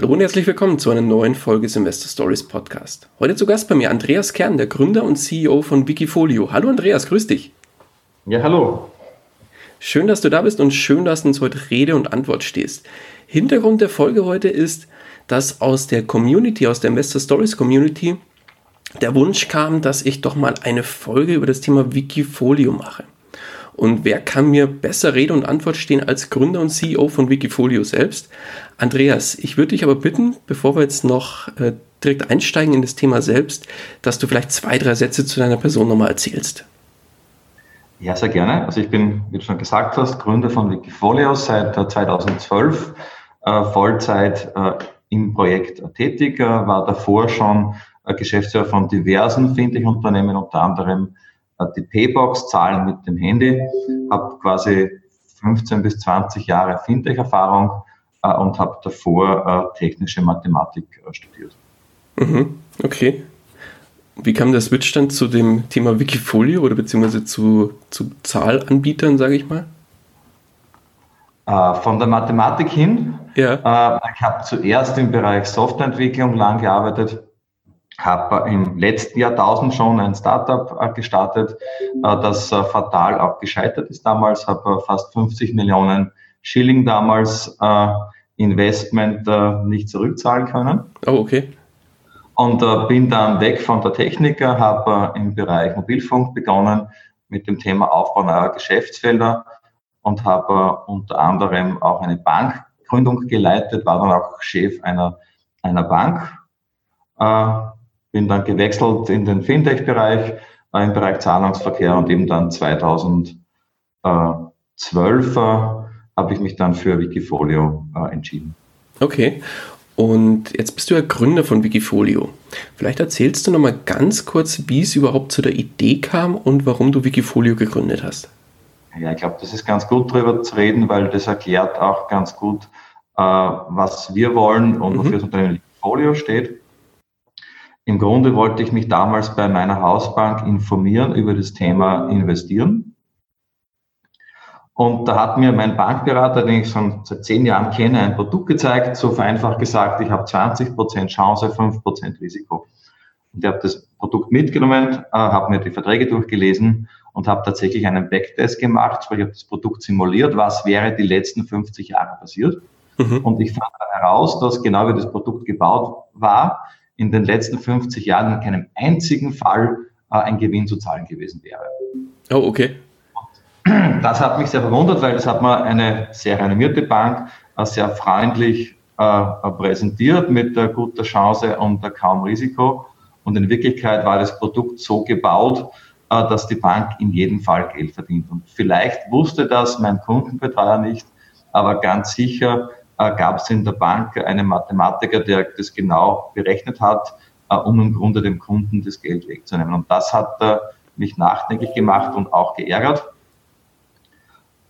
Hallo und herzlich willkommen zu einer neuen Folge des Investor Stories Podcast. Heute zu Gast bei mir Andreas Kern, der Gründer und CEO von Wikifolio. Hallo Andreas, grüß dich. Ja, hallo. Schön, dass du da bist und schön, dass du uns heute Rede und Antwort stehst. Hintergrund der Folge heute ist, dass aus der Community, aus der Investor Stories Community, der Wunsch kam, dass ich doch mal eine Folge über das Thema Wikifolio mache. Und wer kann mir besser Rede und Antwort stehen als Gründer und CEO von Wikifolio selbst? Andreas, ich würde dich aber bitten, bevor wir jetzt noch äh, direkt einsteigen in das Thema selbst, dass du vielleicht zwei, drei Sätze zu deiner Person nochmal erzählst. Ja, sehr gerne. Also ich bin, wie du schon gesagt hast, Gründer von Wikifolio seit 2012, äh, Vollzeit äh, im Projekt tätig, äh, war davor schon äh, Geschäftsführer von diversen Fintech-Unternehmen, unter anderem die Paybox, Zahlen mit dem Handy, habe quasi 15 bis 20 Jahre Fintech-Erfahrung äh, und habe davor äh, technische Mathematik äh, studiert. Mhm, okay. Wie kam der Switch dann zu dem Thema Wikifolio oder beziehungsweise zu, zu Zahlanbietern, sage ich mal? Äh, von der Mathematik hin. Ja. Äh, ich habe zuerst im Bereich Softwareentwicklung lang gearbeitet, habe im letzten Jahrtausend schon ein Startup äh, gestartet, äh, das äh, fatal auch gescheitert ist damals, habe fast 50 Millionen Schilling damals Investment nicht zurückzahlen können. Oh, okay. Und bin dann weg von der Technik, habe im Bereich Mobilfunk begonnen mit dem Thema Aufbau neuer Geschäftsfelder und habe unter anderem auch eine Bankgründung geleitet, war dann auch Chef einer, einer Bank bin dann gewechselt in den Fintech-Bereich, äh, im Bereich Zahlungsverkehr und eben dann 2012 äh, habe ich mich dann für Wikifolio äh, entschieden. Okay. Und jetzt bist du ja Gründer von Wikifolio. Vielleicht erzählst du nochmal ganz kurz, wie es überhaupt zu der Idee kam und warum du Wikifolio gegründet hast. Ja, ich glaube, das ist ganz gut darüber zu reden, weil das erklärt auch ganz gut, äh, was wir wollen und wofür mhm. das Unternehmen Wikifolio steht. Im Grunde wollte ich mich damals bei meiner Hausbank informieren über das Thema Investieren. Und da hat mir mein Bankberater, den ich schon seit zehn Jahren kenne, ein Produkt gezeigt, so vereinfacht gesagt, ich habe 20 Prozent Chance, 5% Risiko. Und ich habe das Produkt mitgenommen, äh, habe mir die Verträge durchgelesen und habe tatsächlich einen Backtest gemacht, weil ich habe das Produkt simuliert, was wäre die letzten 50 Jahre passiert. Mhm. Und ich fand heraus, dass genau wie das Produkt gebaut war, in den letzten 50 Jahren in keinem einzigen Fall äh, ein Gewinn zu zahlen gewesen wäre. Oh, okay. Das hat mich sehr verwundert, weil das hat mir eine sehr renommierte Bank äh, sehr freundlich äh, präsentiert mit guter Chance und kaum Risiko. Und in Wirklichkeit war das Produkt so gebaut, dass die Bank in jedem Fall Geld verdient. Und vielleicht wusste das mein Kundenbetreuer nicht, aber ganz sicher gab es in der Bank einen Mathematiker, der das genau berechnet hat, äh, um im Grunde dem Kunden das Geld wegzunehmen. Und das hat äh, mich nachdenklich gemacht und auch geärgert.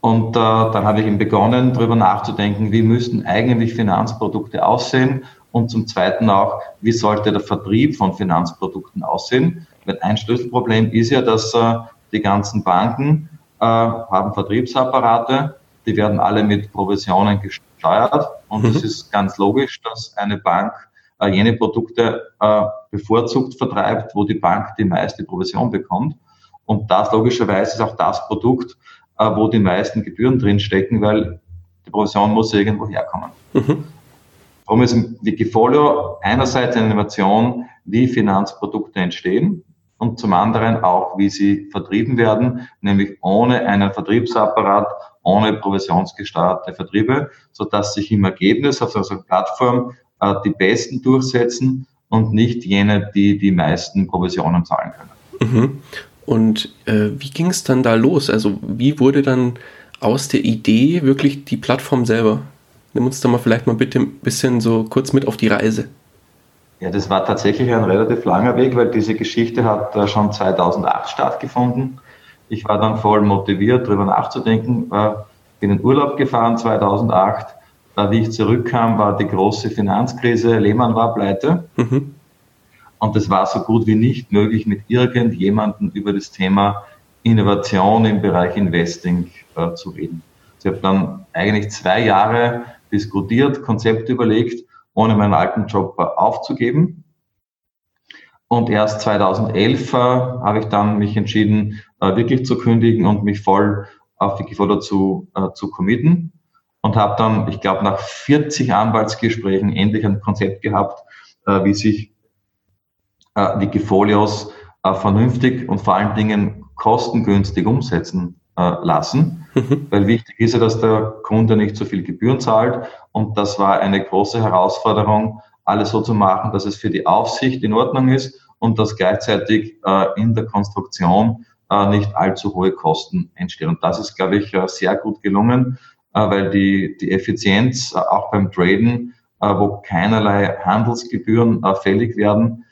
Und äh, dann habe ich eben begonnen, darüber nachzudenken, wie müssten eigentlich Finanzprodukte aussehen und zum Zweiten auch, wie sollte der Vertrieb von Finanzprodukten aussehen. Weil ein Schlüsselproblem ist ja, dass äh, die ganzen Banken äh, haben Vertriebsapparate, die werden alle mit Provisionen gesteuert steuert. Und mhm. es ist ganz logisch, dass eine Bank äh, jene Produkte äh, bevorzugt vertreibt, wo die Bank die meiste Provision bekommt. Und das logischerweise ist auch das Produkt, äh, wo die meisten Gebühren drinstecken, weil die Provision muss irgendwo herkommen. Mhm. Darum ist Wikifolio einerseits eine Innovation, wie Finanzprodukte entstehen und zum anderen auch, wie sie vertrieben werden, nämlich ohne einen Vertriebsapparat, ohne provisionsgesteuerte Vertriebe, sodass sich im Ergebnis auf unserer Plattform äh, die Besten durchsetzen und nicht jene, die die meisten Provisionen zahlen können. Mhm. Und äh, wie ging es dann da los? Also wie wurde dann aus der Idee wirklich die Plattform selber? Nimm uns da mal vielleicht mal bitte ein bisschen so kurz mit auf die Reise. Ja, das war tatsächlich ein relativ langer Weg, weil diese Geschichte hat äh, schon 2008 stattgefunden. Ich war dann voll motiviert, darüber nachzudenken, äh, bin in Urlaub gefahren 2008. Äh, wie ich zurückkam, war die große Finanzkrise, Lehmann war pleite. Mhm. Und es war so gut wie nicht möglich, mit irgendjemandem über das Thema Innovation im Bereich Investing äh, zu reden. Ich habe dann eigentlich zwei Jahre diskutiert, Konzept überlegt, ohne meinen alten Job äh, aufzugeben. Und erst 2011 äh, habe ich dann mich entschieden, äh, wirklich zu kündigen und mich voll auf Wikifolio zu, äh, zu committen. Und habe dann, ich glaube, nach 40 Anwaltsgesprächen endlich ein Konzept gehabt, äh, wie sich äh, Wikifolios äh, vernünftig und vor allen Dingen kostengünstig umsetzen äh, lassen. Mhm. Weil wichtig ist ja, dass der Kunde nicht so viel Gebühren zahlt. Und das war eine große Herausforderung, alles so zu machen, dass es für die Aufsicht in Ordnung ist und dass gleichzeitig äh, in der Konstruktion äh, nicht allzu hohe Kosten entstehen. Und das ist, glaube ich, äh, sehr gut gelungen, äh, weil die, die Effizienz äh, auch beim Traden, wo keinerlei Handelsgebühren fällig werden,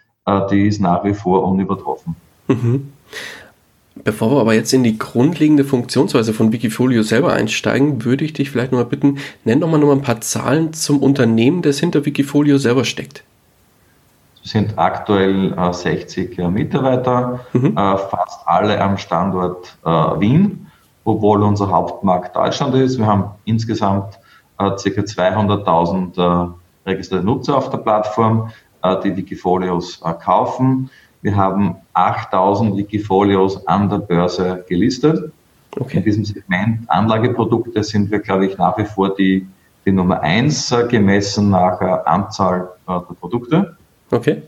die ist nach wie vor unübertroffen. Mhm. Bevor wir aber jetzt in die grundlegende Funktionsweise von Wikifolio selber einsteigen, würde ich dich vielleicht noch mal bitten, nenn doch mal noch mal ein paar Zahlen zum Unternehmen, das hinter Wikifolio selber steckt. Wir sind aktuell äh, 60 äh, Mitarbeiter, mhm. äh, fast alle am Standort äh, Wien, obwohl unser Hauptmarkt Deutschland ist. Wir haben insgesamt äh, ca. 200.000 äh, registrierte Nutzer auf der Plattform, die Wikifolios kaufen. Wir haben 8000 Wikifolios an der Börse gelistet. Okay. In diesem Segment Anlageprodukte sind wir, glaube ich, nach wie vor die, die Nummer eins äh, gemessen nach äh, Anzahl äh, der Produkte. Okay.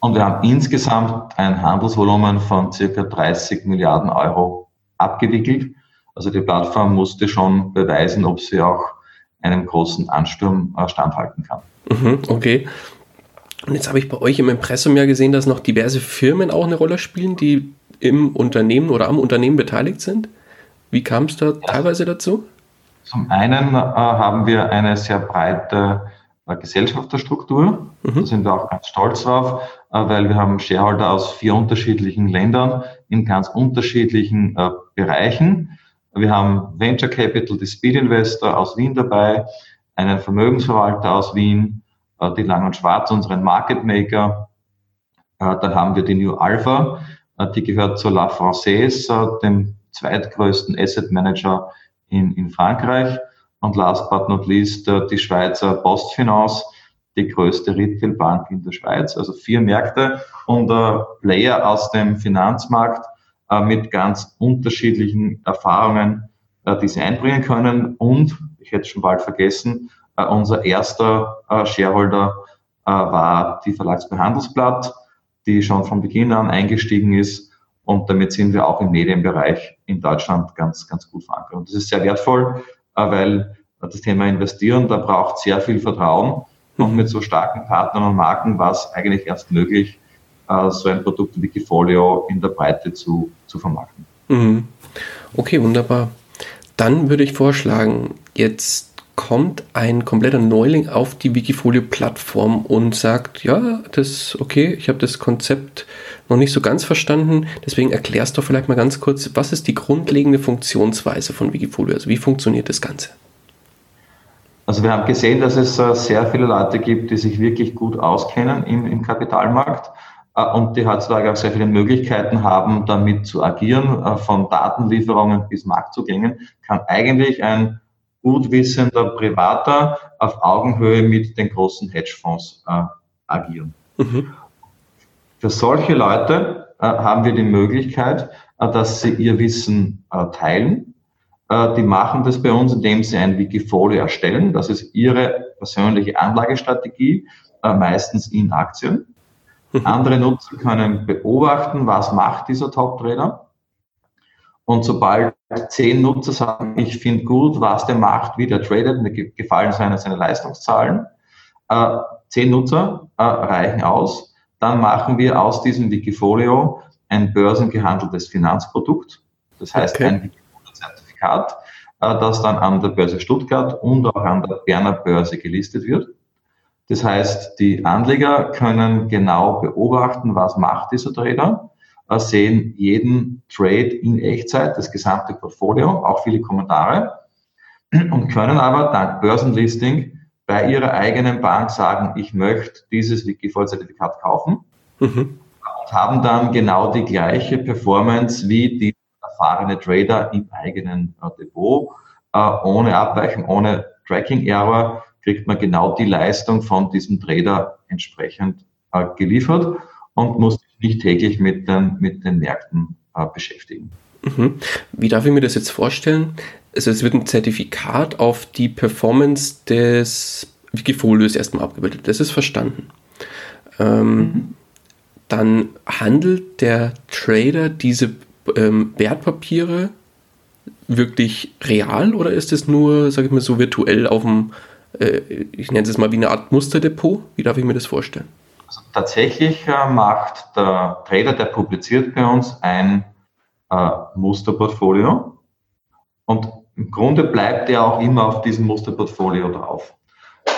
Und wir haben insgesamt ein Handelsvolumen von circa 30 Milliarden Euro abgewickelt. Also die Plattform musste schon beweisen, ob sie auch einem großen Ansturm standhalten kann. Mhm, okay. Und jetzt habe ich bei euch im Impressum ja gesehen, dass noch diverse Firmen auch eine Rolle spielen, die im Unternehmen oder am Unternehmen beteiligt sind. Wie kam es da ja. teilweise dazu? Zum einen äh, haben wir eine sehr breite äh, Gesellschafterstruktur. Mhm. Da sind wir auch ganz stolz drauf, äh, weil wir haben Shareholder aus vier unterschiedlichen Ländern in ganz unterschiedlichen äh, Bereichen. Wir haben Venture Capital, die Speed Investor aus Wien dabei, einen Vermögensverwalter aus Wien, die Lang und Schwarz, unseren Market Maker. Äh, dann haben wir die New Alpha, äh, die gehört zu La Française, dem zweitgrößten Asset Manager in, in Frankreich. Und last but not least die Schweizer Postfinance, die größte Retailbank in der Schweiz. Also vier Märkte und Player aus dem Finanzmarkt mit ganz unterschiedlichen Erfahrungen, die sie einbringen können. Und, ich hätte schon bald vergessen, äh, unser erster äh, Shareholder äh, war die Verlagsbehandelsblatt, die schon von Beginn an eingestiegen ist. Und damit sind wir auch im Medienbereich in Deutschland ganz, ganz gut verankert. Und das ist sehr wertvoll, weil das Thema Investieren, da braucht sehr viel Vertrauen. Und mit so starken Partnern und Marken war es eigentlich erst möglich, so ein Produkt wie Wikifolio in der Breite zu, zu vermarkten. Mhm. Okay, wunderbar. Dann würde ich vorschlagen, jetzt kommt ein kompletter Neuling auf die Wikifolio-Plattform und sagt, ja, das ist okay, ich habe das Konzept noch nicht so ganz verstanden, deswegen erklärst du vielleicht mal ganz kurz, was ist die grundlegende Funktionsweise von Wikifolio, also wie funktioniert das Ganze? Also wir haben gesehen, dass es äh, sehr viele Leute gibt, die sich wirklich gut auskennen im, im Kapitalmarkt äh, und die heutzutage auch sehr viele Möglichkeiten haben, damit zu agieren, äh, von Datenlieferungen bis Marktzugängen, kann eigentlich ein gutwissender Privater auf Augenhöhe mit den großen Hedgefonds äh, agieren. Mhm. Für solche Leute äh, haben wir die Möglichkeit, äh, dass sie ihr Wissen äh, teilen. Äh, die machen das bei uns, indem sie ein Wikifolio erstellen. Das ist ihre persönliche Anlagestrategie, äh, meistens in Aktien. Mhm. Andere Nutzer können beobachten, was macht dieser Top-Trader und sobald zehn Nutzer sagen, ich finde gut, was der macht, wie der tradet, mir gefallen seine, seine Leistungszahlen, äh, zehn Nutzer äh, reichen aus. Dann machen wir aus diesem Wikifolio ein börsengehandeltes Finanzprodukt. Das heißt okay. ein Wikifolio-Zertifikat, das dann an der Börse Stuttgart und auch an der Berner Börse gelistet wird. Das heißt, die Anleger können genau beobachten, was macht dieser Trader, sehen jeden Trade in Echtzeit, das gesamte Portfolio, auch viele Kommentare und können aber dank Börsenlisting bei ihrer eigenen Bank sagen, ich möchte dieses Wikifolio-Zertifikat kaufen mhm. und haben dann genau die gleiche Performance wie die erfahrene Trader im eigenen äh, Depot, äh, ohne Abweichung, ohne Tracking-Error kriegt man genau die Leistung von diesem Trader entsprechend äh, geliefert und muss nicht täglich mit den, mit den Märkten beschäftigen. Mhm. Wie darf ich mir das jetzt vorstellen? Also es wird ein Zertifikat auf die Performance des Wikifolios erstmal abgebildet. Das ist verstanden. Ähm, mhm. Dann handelt der Trader diese ähm, Wertpapiere wirklich real oder ist es nur, sage ich mal, so virtuell auf dem, äh, ich nenne es mal wie eine Art Musterdepot? Wie darf ich mir das vorstellen? Also tatsächlich äh, macht der Trader, der publiziert bei uns ein äh, Musterportfolio und im Grunde bleibt er auch immer auf diesem Musterportfolio drauf.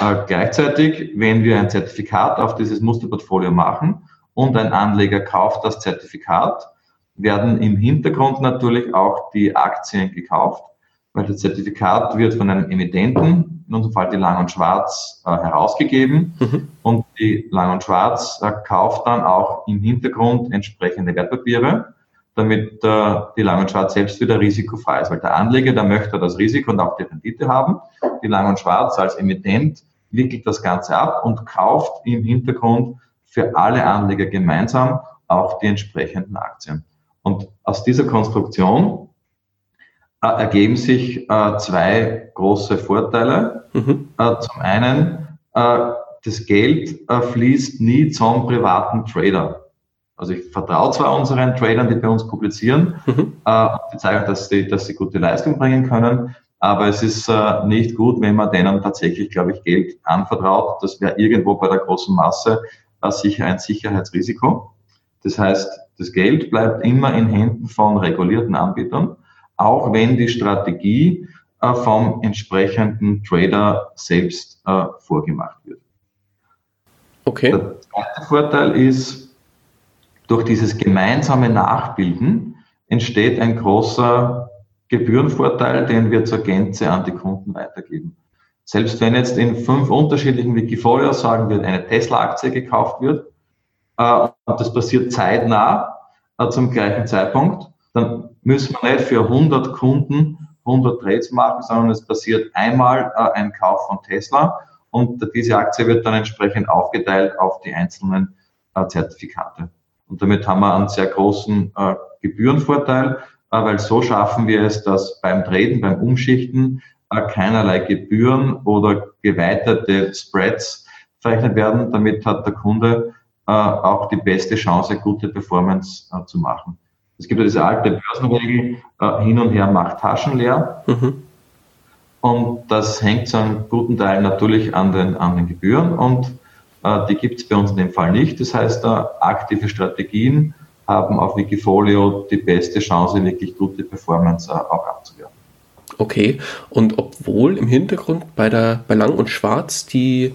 Äh, gleichzeitig, wenn wir ein Zertifikat auf dieses Musterportfolio machen und ein Anleger kauft das Zertifikat, werden im Hintergrund natürlich auch die Aktien gekauft, weil das Zertifikat wird von einem Emittenten, in unserem Fall die Lang und Schwarz, äh, herausgegeben mhm. und die Lang und Schwarz äh, kauft dann auch im Hintergrund entsprechende Wertpapiere, damit äh, die Lang und Schwarz selbst wieder risikofrei ist, weil der Anleger, der möchte das Risiko und auch die Rendite haben. Die Lang und Schwarz als Emittent wickelt das Ganze ab und kauft im Hintergrund für alle Anleger gemeinsam auch die entsprechenden Aktien. Und aus dieser Konstruktion äh, ergeben sich äh, zwei große Vorteile. Mhm. Äh, zum einen, äh, das Geld äh, fließt nie zum privaten Trader. Also ich vertraue zwar unseren Tradern, die bei uns publizieren, mhm. Die zeigen, dass sie, dass sie gute Leistung bringen können, aber es ist nicht gut, wenn man denen tatsächlich, glaube ich, Geld anvertraut. Das wäre irgendwo bei der großen Masse sicher ein Sicherheitsrisiko. Das heißt, das Geld bleibt immer in Händen von regulierten Anbietern, auch wenn die Strategie äh, vom entsprechenden Trader selbst äh, vorgemacht wird. Okay. Der zweite Vorteil ist, durch dieses gemeinsame Nachbilden entsteht ein großer Gebührenvorteil, den wir zur Gänze an die Kunden weitergeben. Selbst wenn jetzt in fünf unterschiedlichen Wikifolios sagen wir, eine Tesla-Aktie gekauft wird, äh, und das passiert zeitnah äh, zum gleichen Zeitpunkt, dann müssen wir nicht für 100 Kunden 100 Trades machen, sondern es passiert einmal äh, ein Kauf von Tesla und diese Aktie wird dann entsprechend aufgeteilt auf die einzelnen Zertifikate. Und damit haben wir einen sehr großen Gebührenvorteil, weil so schaffen wir es, dass beim Traden, beim Umschichten keinerlei Gebühren oder geweiterte Spreads verrechnet werden. Damit hat der Kunde äh, auch die beste Chance, gute Performance äh, zu machen. Es gibt ja diese alte Börsenregel, äh, hin und her macht Taschen leer. Mhm. Und das hängt zu einem guten Teil natürlich an den, an den Gebühren und äh, die gibt es bei uns in dem Fall nicht. Das heißt, äh, aktive Strategien haben auf Wikifolio die beste Chance, wirklich gute Performance äh, auch abzuwerten. Okay, und obwohl im Hintergrund bei, der, bei Lang und Schwarz die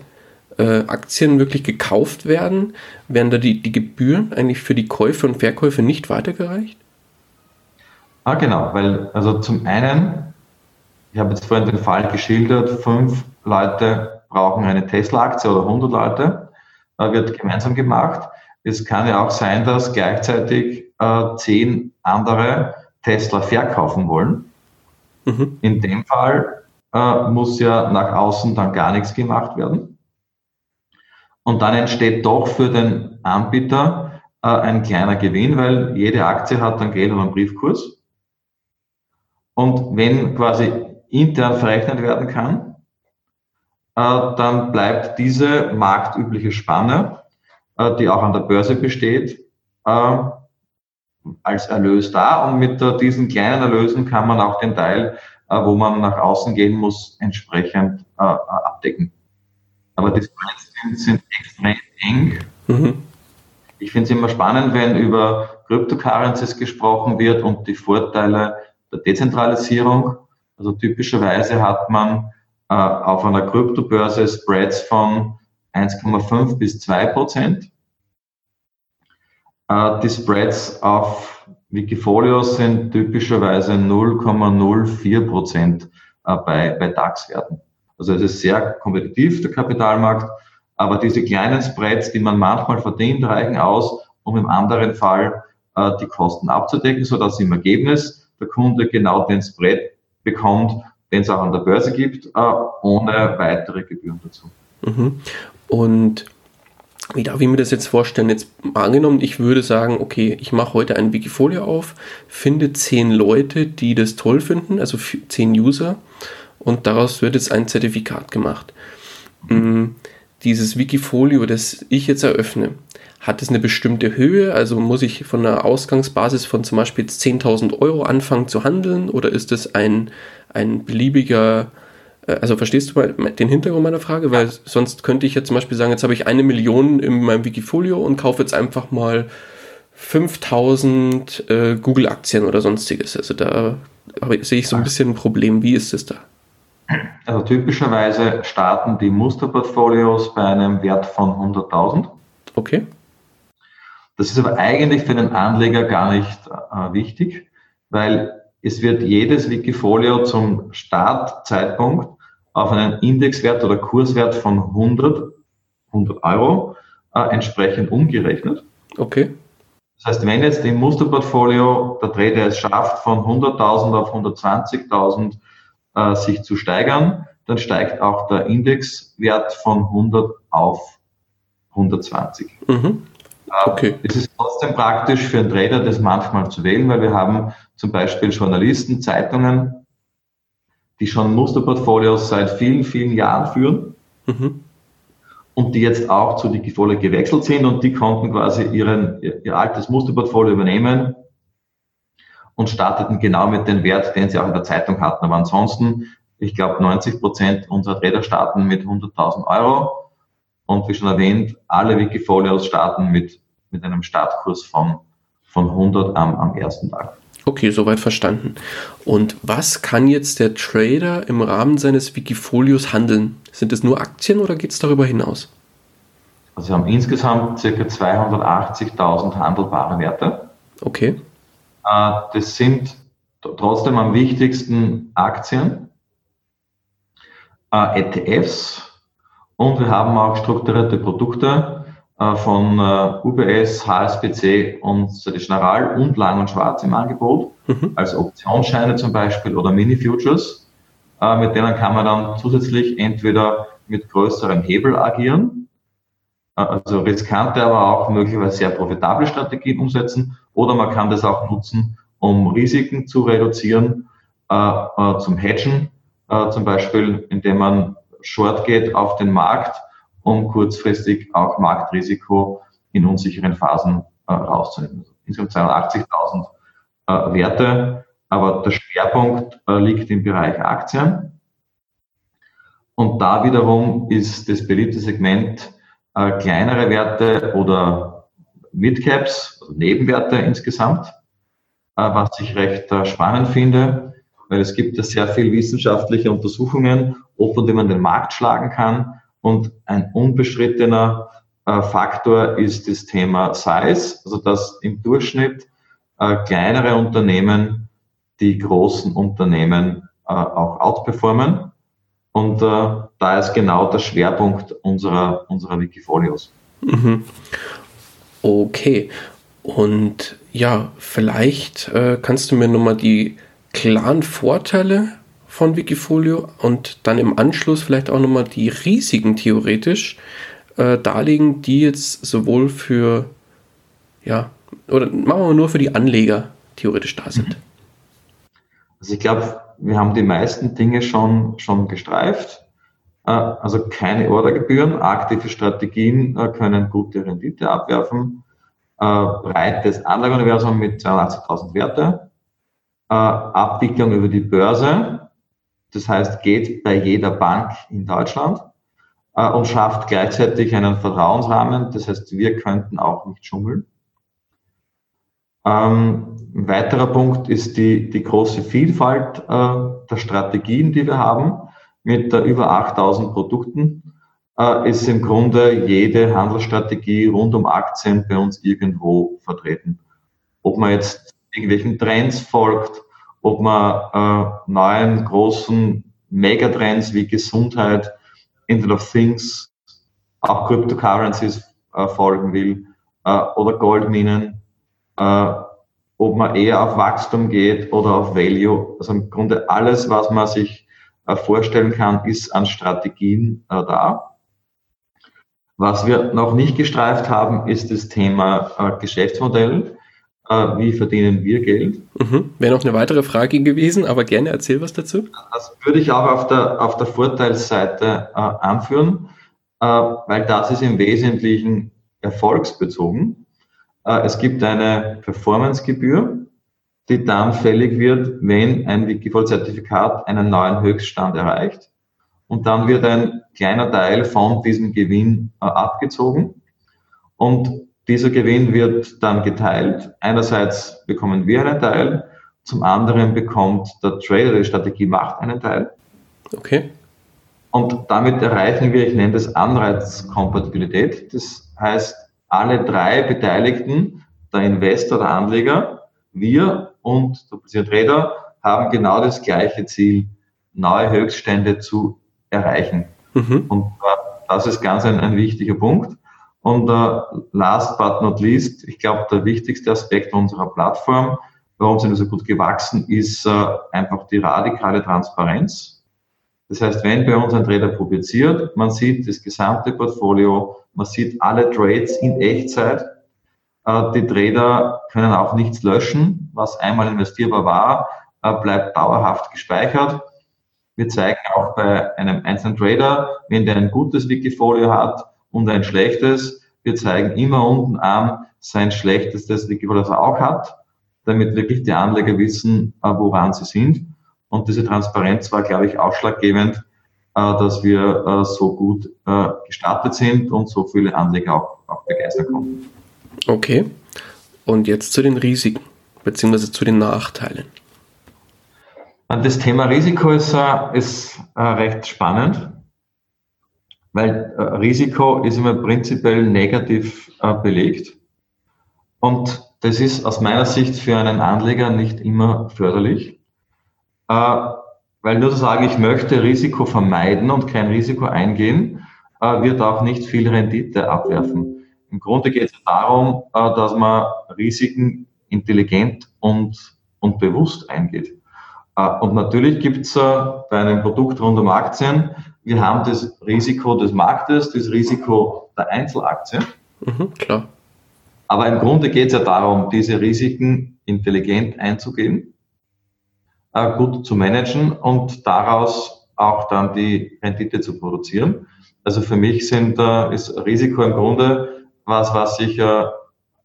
äh, Aktien wirklich gekauft werden, werden da die, die Gebühren eigentlich für die Käufe und Verkäufe nicht weitergereicht? Ah, genau, weil also zum einen, ich habe jetzt vorhin den Fall geschildert, fünf Leute brauchen eine Tesla-Aktie oder 100 Leute, äh, wird gemeinsam gemacht. Es kann ja auch sein, dass gleichzeitig äh, zehn andere Tesla verkaufen wollen. Mhm. In dem Fall äh, muss ja nach außen dann gar nichts gemacht werden. Und dann entsteht doch für den Anbieter äh, ein kleiner Gewinn, weil jede Aktie hat dann Geld und einen Briefkurs. Und wenn quasi intern verrechnet werden kann, äh, dann bleibt diese marktübliche Spanne, äh, die auch an der Börse besteht, äh, als Erlös da. Und mit äh, diesen kleinen Erlösen kann man auch den Teil, äh, wo man nach außen gehen muss, entsprechend abdecken. Aber die Spreads sind, sind extrem eng. Mhm. Ich finde es immer spannend, wenn über Cryptocurrencies gesprochen wird und die Vorteile der Dezentralisierung. Also typischerweise hat man äh, auf einer Kryptobörse Spreads von 1,5 bis 2 Prozent. Äh, die Spreads auf Wikifolios sind typischerweise 0,04 Prozent äh, bei, bei DAX-Werten. Also es ist sehr kompetitiv, der Kapitalmarkt, aber diese kleinen Spreads, die man manchmal verdient, reichen aus, um im anderen Fall äh, die Kosten abzudecken, sodass im Ergebnis der Kunde genau den Spread bekommt, den es auch an der Börse gibt, äh, ohne weitere Gebühren dazu. Mhm. Und wie darf ich mir das jetzt vorstellen? Jetzt angenommen, ich würde sagen, okay, ich mache heute ein Wikifolio auf, finde zehn Leute, die das toll finden, also zehn User, und daraus wird jetzt ein Zertifikat gemacht. Mhm. Dieses Wikifolio, das ich jetzt eröffne, hat es eine bestimmte Höhe? Also muss ich von einer Ausgangsbasis von zum Beispiel 10.000 Euro anfangen zu handeln oder ist es ein, ein beliebiger äh, also verstehst du mal den Hintergrund meiner Frage? Weil sonst könnte ich jetzt zum Beispiel sagen, jetzt habe ich eine Million in meinem Wikifolio und kaufe jetzt einfach mal 5000 äh, Google-Aktien oder sonstiges. Also da sehe ich so ein bisschen ein Problem. Wie ist es da? Also typischerweise starten die Musterportfolios bei einem Wert von 100.000. Okay. Das ist aber eigentlich für den Anleger gar nicht äh, wichtig, weil es wird jedes Wikifolio zum Startzeitpunkt auf einen Indexwert oder Kurswert von 100, 100 Euro äh, entsprechend umgerechnet. Okay. Das heißt, wenn jetzt im Musterportfolio der Trader es schafft, von 100.000 auf 120.000 äh, sich zu steigern, dann steigt auch der Indexwert von 100 auf 120. Mhm. Äh, okay. Es ist trotzdem praktisch für einen Trader, das manchmal zu wählen, weil wir haben zum Beispiel Journalisten, Zeitungen, die schon Musterportfolios seit vielen, vielen Jahren führen mhm. und die jetzt auch zu Digifolio gewechselt sind und die konnten quasi ihren, ihr, ihr altes Musterportfolio übernehmen und starteten genau mit dem Wert, den sie auch in der Zeitung hatten. Aber ansonsten, ich glaube, 90 Prozent unserer Trader starten mit 100.000 Euro und wie schon erwähnt, alle Wikifolios starten mit, mit einem Startkurs von, von 100 am, am ersten Tag. Okay, soweit verstanden. Und was kann jetzt der Trader im Rahmen seines Wikifolios handeln? Sind es nur Aktien oder geht es darüber hinaus? Also wir haben insgesamt ca. 280.000 handelbare Werte. Okay. Äh, das sind trotzdem am wichtigsten Aktien, äh, ETFs und wir haben auch strukturierte Produkte, äh, von UBS, HSBC und General und Lang und Schwarz im Angebot, mhm. als Optionsscheine zum Beispiel oder Mini-Futures. Mit denen kann man dann zusätzlich entweder mit größerem Hebel agieren, also riskante, aber auch möglicherweise sehr profitable Strategien umsetzen, oder man kann das auch nutzen, um Risiken zu reduzieren, zum Hedgen, zum Beispiel, indem man short geht auf den Markt um kurzfristig auch Marktrisiko in unsicheren Phasen äh, rauszunehmen. Insgesamt 280.000 äh, Werte, aber der Schwerpunkt äh, liegt im Bereich Aktien. Und da wiederum ist das beliebte Segment äh, kleinere Werte oder Midcaps, also Nebenwerte insgesamt, äh, was ich recht äh, spannend finde, weil es gibt ja sehr viel wissenschaftliche Untersuchungen, ob und wie man den Markt schlagen kann. Und ein unbestrittener äh, Faktor ist das Thema Size, also dass im Durchschnitt kleinere Unternehmen die großen Unternehmen auch outperformen. Und da ist genau der Schwerpunkt unserer, unserer Wikifolios. Mhm. Okay. Und ja, vielleicht äh, kannst du mir nochmal die klaren Vorteile von Wikifolio und dann im Anschluss vielleicht auch nochmal die Risiken theoretisch äh, darlegen, die jetzt sowohl für, ja, oder machen wir nur für die Anleger theoretisch da sind. Also ich glaube, wir haben die meisten Dinge schon, schon gestreift. Äh, also keine Ordergebühren, aktive Strategien äh, können gute Rendite abwerfen, breites Anlageuniversum mit 280.000 Werte, Abwicklung über die Börse, das heißt, geht bei jeder Bank in Deutschland äh, und schafft gleichzeitig einen Vertrauensrahmen. Das heißt, wir könnten auch nicht schummeln. Ähm, ein weiterer Punkt ist die, die große Vielfalt äh, der Strategien, die wir haben. Mit äh, über 8000 Produkten äh, ist im Grunde jede Handelsstrategie rund um Aktien bei uns irgendwo vertreten. Ob man jetzt irgendwelchen Trends folgt, ob man äh, neuen großen Megatrends wie Gesundheit, Internet of Things, auch Cryptocurrencies äh, folgen will äh, oder Goldminen, äh, ob man eher auf Wachstum geht oder auf Value. Also im Grunde alles, was man sich äh, vorstellen kann, ist an Strategien äh, da. Was wir noch nicht gestreift haben, ist das Thema äh, Geschäftsmodell. wie verdienen wir Geld? Mhm. Wäre noch eine weitere Frage gewesen, aber gerne erzähl was dazu. Das würde ich auch auf der, auf der Vorteilsseite anführen, weil das ist im Wesentlichen erfolgsbezogen. Äh, es gibt eine Performancegebühr, die dann fällig wird, wenn ein Wikifolio-Zertifikat einen neuen Höchststand erreicht. Und dann wird ein kleiner Teil von diesem Gewinn äh, abgezogen. Und dieser Gewinn wird dann geteilt. Einerseits bekommen wir einen Teil, zum anderen bekommt der Trader, der die Strategie macht, einen Teil. Okay. Und damit erreichen wir, ich nenne das Anreizkompatibilität. Das heißt, alle drei Beteiligten, der Investor, der Anleger, wir und der Trader, haben genau das gleiche Ziel, neue Höchststände zu erreichen. Mhm. Und das ist ganz ein, ein wichtiger Punkt. Und uh, last but not least, ich glaube, der wichtigste Aspekt unserer Plattform, warum sind wir so gut gewachsen, ist uh, einfach die radikale Transparenz. Das heißt, wenn bei uns ein Trader publiziert, man sieht das gesamte Portfolio, man sieht alle Trades in Echtzeit. Äh, die Trader können auch nichts löschen. Was einmal investierbar war, äh, bleibt dauerhaft gespeichert. Wir zeigen auch bei einem einzelnen Trader, wenn der ein gutes Wikifolio hat und ein schlechtes, wir zeigen immer unten an sein schlechtestes Wikifolio, das er auch hat, damit wirklich die Anleger wissen, äh, woran sie sind. Und diese Transparenz war, glaube ich, ausschlaggebend, äh, dass wir äh, so gut gestartet sind und so viele Anleger auch, auch begeistern konnten. Okay. Und jetzt zu den Risiken beziehungsweise zu den Nachteilen. Das Thema Risiko ist, ist recht spannend, weil Risiko ist immer prinzipiell negativ belegt. Und das ist aus meiner Sicht für einen Anleger nicht immer förderlich. Weil nur zu sagen, ich möchte Risiko vermeiden und kein Risiko eingehen, äh, wird auch nicht viel Rendite abwerfen. Im Grunde geht es darum, äh, dass man Risiken intelligent und, und bewusst eingeht. Äh, und natürlich gibt es bei einem Produkt rund um Aktien, wir haben das Risiko des Marktes, das Risiko der Einzelaktie. Mhm, klar. Aber im Grunde geht es ja darum, diese Risiken intelligent einzugehen äh, gut zu managen und daraus auch dann die Rendite zu produzieren. Also für mich sind, äh, ist Risiko im Grunde was, was ich äh,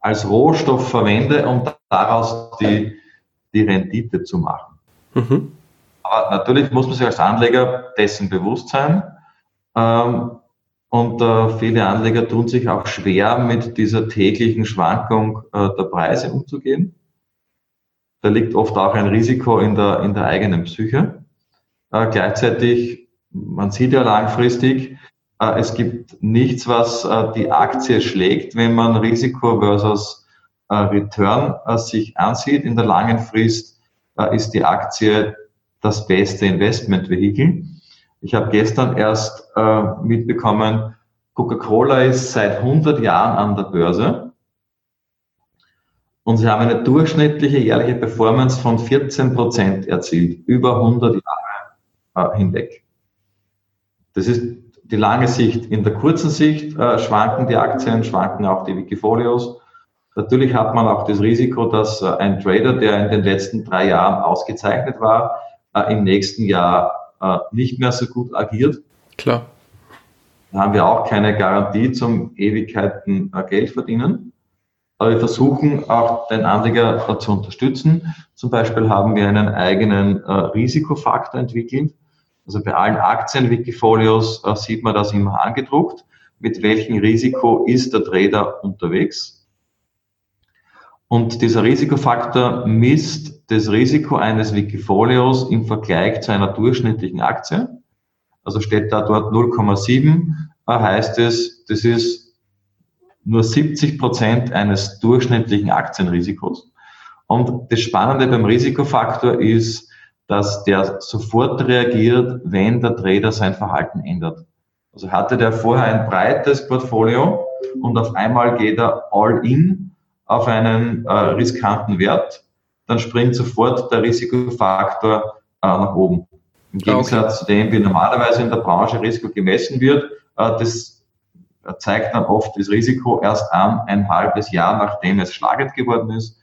als Rohstoff verwende, um daraus die, die Rendite zu machen. Mhm. Aber natürlich muss man sich als Anleger dessen bewusst sein. Ähm, und äh, viele Anleger tun sich auch schwer, mit dieser täglichen Schwankung äh, der Preise umzugehen. Da liegt oft auch ein Risiko in der, in der eigenen Psyche. Äh, gleichzeitig, man sieht ja langfristig, äh, es gibt nichts, was äh, die Aktie schlägt, wenn man Risiko versus äh, Return sich ansieht. In der langen Frist ist die Aktie das beste Investmentvehikel. Ich habe gestern erst mitbekommen, Coca-Cola ist seit 100 Jahren an der Börse und sie haben eine durchschnittliche jährliche Performance von 14 Prozent erzielt, über 100 Jahre äh, hinweg. Das ist die lange Sicht. In der kurzen Sicht äh, schwanken die Aktien, schwanken auch die Wikifolios. Natürlich hat man auch das Risiko, dass äh, ein Trader, der in den letzten drei Jahren ausgezeichnet war, äh, im nächsten Jahr äh, nicht mehr so gut agiert. Klar. Da haben wir auch keine Garantie zum Ewigkeiten Geld verdienen. Aber wir versuchen auch den Anleger zu unterstützen. Zum Beispiel haben wir einen eigenen Risikofaktor entwickelt. Also bei allen Aktien-Wikifolios sieht man das immer angedruckt. Mit welchem Risiko ist der Trader unterwegs? Und dieser Risikofaktor misst das Risiko eines Wikifolios im Vergleich zu einer durchschnittlichen Aktie. Also steht da dort 0,7, äh, heißt es, das ist nur 70 Prozent eines durchschnittlichen Aktienrisikos. Und das Spannende beim Risikofaktor ist, dass der sofort reagiert, wenn der Trader sein Verhalten ändert. Also hatte der vorher ein breites Portfolio und auf einmal geht er all in auf einen äh, riskanten Wert, dann springt sofort der Risikofaktor äh, nach oben. Im Gegensatz okay. zu dem, wie normalerweise in der Branche Risiko gemessen wird, äh, das zeigt dann oft das Risiko erst an ein halbes Jahr, nachdem es schlagend geworden ist.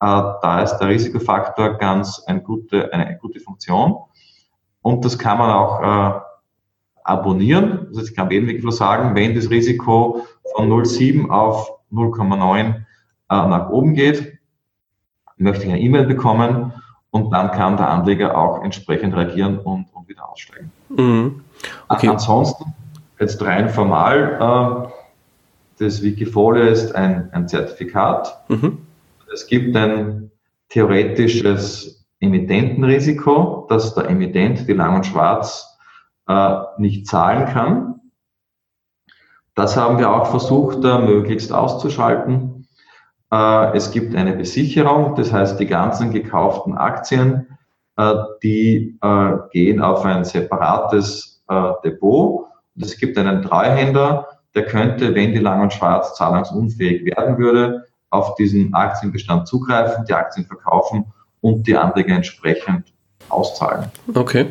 Äh, da ist der Risikofaktor ganz eine gute, eine gute Funktion. Und das kann man auch äh, abonnieren. Also ich kann jedem wirklich sagen, wenn das Risiko von 0,7 auf 0,9 äh, nach oben geht, möchte ich eine E-Mail bekommen und dann kann der Anleger auch entsprechend reagieren und, und wieder aussteigen. Mhm. Okay. Ansonsten, jetzt rein formal, äh, das Wikifolio ist ein, ein Zertifikat. Mhm. Es gibt ein theoretisches Emittentenrisiko, dass der Emittent, die Lang und Schwarz, äh, nicht zahlen kann. Das haben wir auch versucht, äh, möglichst auszuschalten. Äh, es gibt eine Besicherung, das heißt, die ganzen gekauften Aktien, äh, die äh, gehen auf ein separates Depot. Und es gibt einen Treuhänder, der könnte, wenn die Lang und Schwarz zahlungsunfähig werden würde, auf diesen Aktienbestand zugreifen, die Aktien verkaufen und die Anleger entsprechend auszahlen. Okay.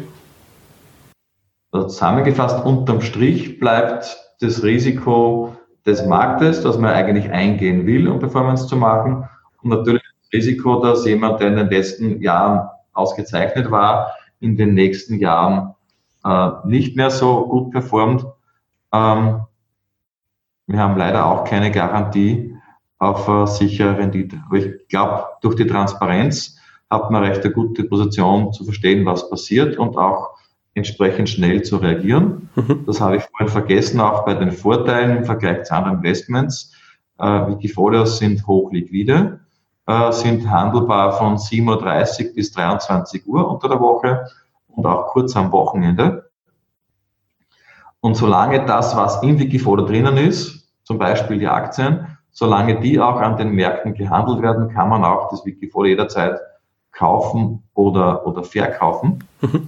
Also zusammengefasst, unterm Strich bleibt das Risiko des Marktes, dass man eigentlich eingehen will, um Performance zu machen. Und natürlich das Risiko, dass jemand, der in den letzten Jahren ausgezeichnet war, in den nächsten Jahren äh, nicht mehr so gut performt. Ähm, wir haben leider auch keine Garantie auf äh, sichere Rendite. Aber ich glaube, durch die Transparenz hat man recht eine gute Position zu verstehen, was passiert und auch entsprechend schnell zu reagieren. Mhm. Das habe ich vorhin vergessen, auch bei den Vorteilen im Vergleich zu anderen Investments. Äh, Wikifolios sind hochliquide, äh, sind handelbar von 7.30 Uhr bis 23 Uhr unter der Woche und auch kurz am Wochenende. Und solange das, was im Wikifolio drinnen ist, zum Beispiel die Aktien, solange die auch an den Märkten gehandelt werden, kann man auch das Wikifolio jederzeit kaufen oder, oder verkaufen. Mhm.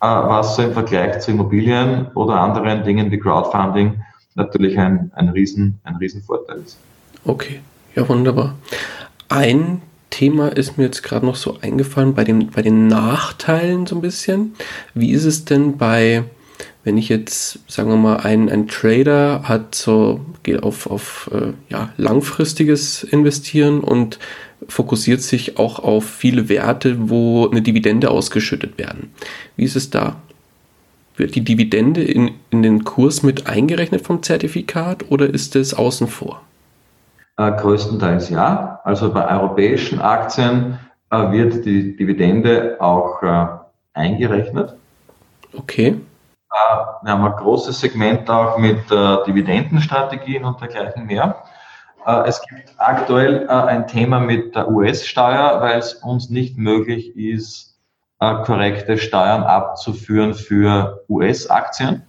Äh, was so im Vergleich zu Immobilien oder anderen Dingen wie Crowdfunding natürlich ein, ein, Riesen, ein Riesenvorteil ist. Okay, ja wunderbar. Ein Thema ist mir jetzt gerade noch so eingefallen bei, dem, bei den Nachteilen so ein bisschen. Wie ist es denn bei, wenn ich jetzt, sagen wir mal, ein, ein Trader hat so, geht auf, auf äh, ja, langfristiges Investieren und fokussiert sich auch auf viele Werte, wo eine Dividende ausgeschüttet werden. Wie ist es da? Wird die Dividende in, in den Kurs mit eingerechnet vom Zertifikat oder ist es außen vor? Äh, größtenteils ja. Also bei europäischen Aktien äh, wird die Dividende auch äh, eingerechnet. Okay. Äh, wir haben ein großes Segment auch mit äh, Dividendenstrategien und dergleichen mehr. Äh, es gibt aktuell äh, ein Thema mit der US-Steuer, weil es uns nicht möglich ist, äh, korrekte Steuern abzuführen für US-Aktien.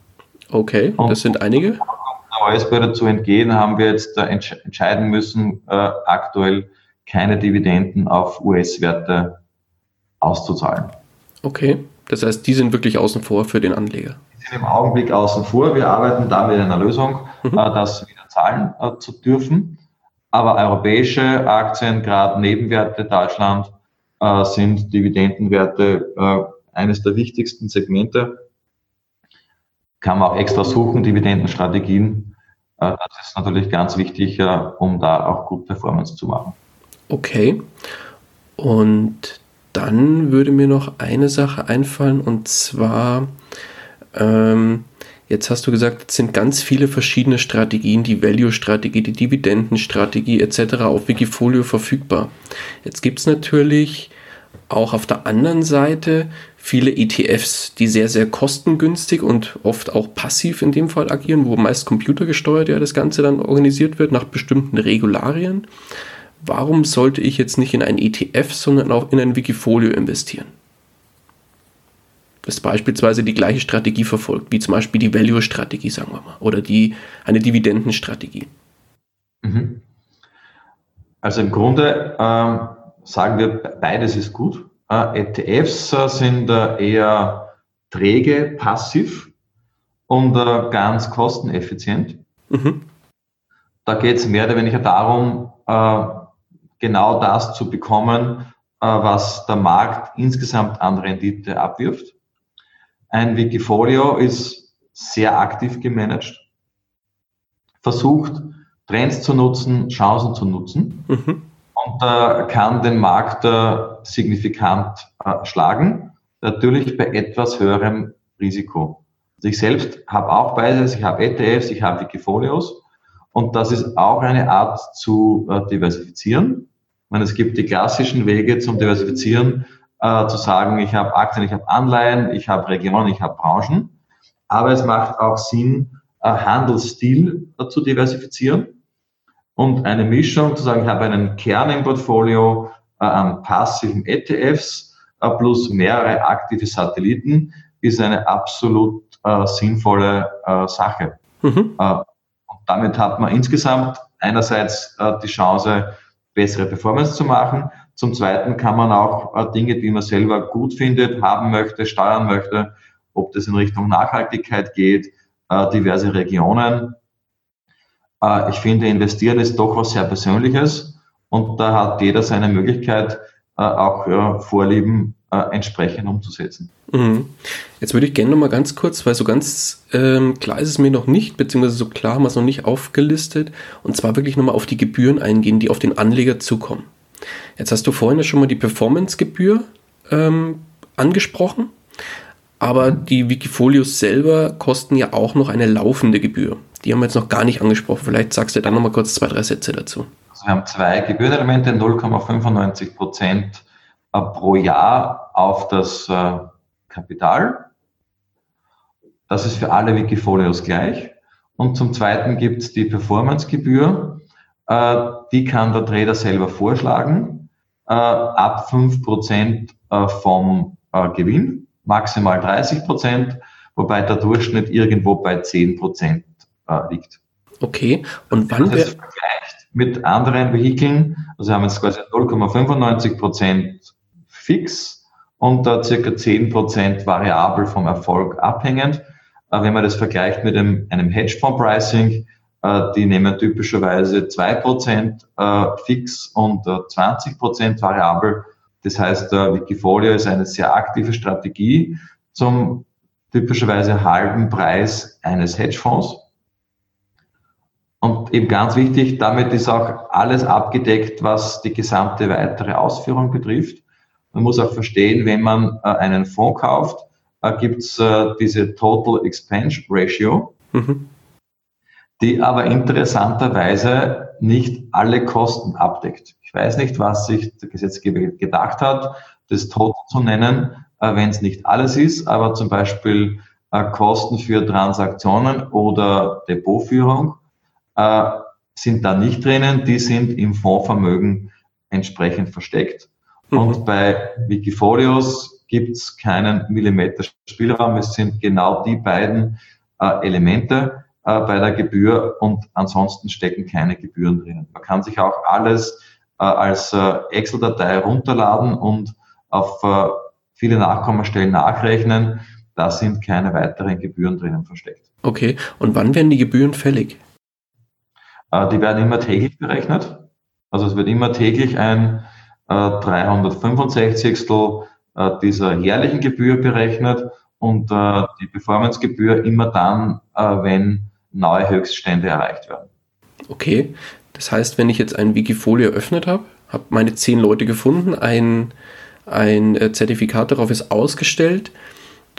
Okay, das Und sind einige. Um der US-Behörde zu entgehen, haben wir jetzt entscheiden müssen, aktuell keine Dividenden auf US-Werte auszuzahlen. Okay, das heißt, die sind wirklich außen vor für den Anleger. Die sind im Augenblick außen vor. Wir arbeiten da mit einer Lösung, mhm. das wieder zahlen zu dürfen. Aber europäische Aktien, gerade Nebenwerte Deutschland, äh, sind Dividendenwerte äh, eines der wichtigsten Segmente. Kann man auch extra suchen, Dividendenstrategien. Äh, das ist natürlich ganz wichtig, äh, um da auch gut Performance zu machen. Okay. Und dann würde mir noch eine Sache einfallen und zwar ähm, Jetzt hast du gesagt, es sind ganz viele verschiedene Strategien, die Value-Strategie, die Dividendenstrategie etc. auf Wikifolio verfügbar. Jetzt gibt es natürlich auch auf der anderen Seite viele ETFs, die sehr, sehr kostengünstig und oft auch passiv in dem Fall agieren, wo meist computergesteuert ja das Ganze dann organisiert wird nach bestimmten Regularien. warum sollte ich jetzt nicht in ein ETF, sondern auch in ein Wikifolio investieren? Das beispielsweise die gleiche Strategie verfolgt, wie zum Beispiel die Value-Strategie, sagen wir mal, oder die, eine Dividendenstrategie. Mhm. Also im Grunde äh, sagen wir, beides ist gut. Äh, ETFs äh, sind äh, eher träge, passiv und äh, ganz kosteneffizient. Mhm. Da geht es mehr oder weniger darum, äh, genau das zu bekommen, was der Markt insgesamt an Rendite abwirft. Ein Wikifolio ist sehr aktiv gemanagt, versucht Trends zu nutzen, Chancen zu nutzen mhm. und äh, kann den Markt äh, signifikant äh, schlagen, natürlich bei etwas höherem Risiko. Also ich selbst habe auch beides, ich habe ETFs, ich habe Wikifolios und das ist auch eine Art zu äh, diversifizieren. Ich meine, es gibt die klassischen Wege zum Diversifizieren, äh, zu sagen, ich habe Aktien, ich habe Anleihen, ich habe Regionen, ich habe Branchen, aber es macht auch Sinn, äh, Handelsstil äh, zu diversifizieren und eine Mischung zu sagen, ich habe einen Kern im Portfolio äh, an passiven ETFs äh, plus mehrere aktive Satelliten ist eine absolut äh, sinnvolle Sache. Mhm. Und damit hat man insgesamt einerseits die Chance, bessere Performance zu machen. Zum Zweiten kann man auch Dinge, die man selber gut findet, haben möchte, steuern möchte, ob das in Richtung Nachhaltigkeit geht, diverse Regionen, äh, ich finde, investieren ist doch was sehr Persönliches und da hat jeder seine Möglichkeit, äh, auch Vorlieben äh, entsprechend umzusetzen. Mhm. Jetzt würde ich gerne noch mal ganz kurz, weil so ganz ähm, klar ist es mir noch nicht, beziehungsweise so klar haben wir es noch nicht aufgelistet, und zwar wirklich nochmal auf die Gebühren eingehen, die auf den Anleger zukommen. Jetzt hast du vorhin ja schon mal die Performance-Gebühr ähm, angesprochen, aber die Wikifolios selber kosten ja auch noch eine laufende Gebühr. Die haben wir jetzt noch gar nicht angesprochen. Vielleicht sagst du dann noch mal kurz zwei, drei Sätze dazu. Also wir haben zwei Gebührenelemente, 0,95 Prozent äh, pro Jahr auf das äh, Kapital. Das ist für alle Wikifolios gleich. Und zum Zweiten gibt es die Performance-Gebühr. Äh, die kann der Trader selber vorschlagen, ab 5% vom Gewinn, maximal 30%, wobei der Durchschnitt irgendwo bei 10% äh, liegt. Okay, und wann wird. vergleicht mit anderen Vehikeln, also haben jetzt quasi 0,95 Prozent fix und da circa 10 Prozent variabel vom Erfolg abhängend. Äh, wenn man das vergleicht mit einem, Hedgefonds-Pricing, äh, die nehmen typischerweise 2 Prozent äh, fix und 20 Prozent variabel. Das heißt, Wikifolio ist eine sehr aktive Strategie zum typischerweise halben Preis eines Hedgefonds. Und eben ganz wichtig, damit ist auch alles abgedeckt, was die gesamte weitere Ausführung betrifft. Man muss auch verstehen, wenn man äh, einen Fonds kauft, äh, gibt es äh, diese Total Expense Ratio, mhm. Die aber interessanterweise nicht alle Kosten abdeckt. Ich weiß nicht, was sich der Gesetzgeber gedacht hat, das Total zu nennen, äh, wenn es nicht alles ist, aber zum Beispiel äh, Kosten für Transaktionen oder Depotführung äh, sind da nicht drinnen, die sind im Fondsvermögen entsprechend versteckt. Mhm. Und bei Wikifolios gibt es keinen Millimeter Spielraum. Es sind genau die beiden Elemente äh, bei der Gebühr und ansonsten stecken keine Gebühren drinnen. Man kann sich auch alles äh, als äh, Excel-Datei runterladen und auf äh, viele Nachkommastellen nachrechnen. Da sind keine weiteren Gebühren drinnen versteckt. Okay, und wann werden die Gebühren fällig? Äh, die werden immer täglich berechnet. Also es wird immer täglich ein 365. Äh, dieser jährlichen Gebühr berechnet und äh, die Performance-Gebühr immer dann, wenn neue Höchststände erreicht werden. Okay, das heißt, wenn ich jetzt ein Wikifolio eröffnet habe, habe meine zehn Leute gefunden, ein, ein Zertifikat darauf ist ausgestellt,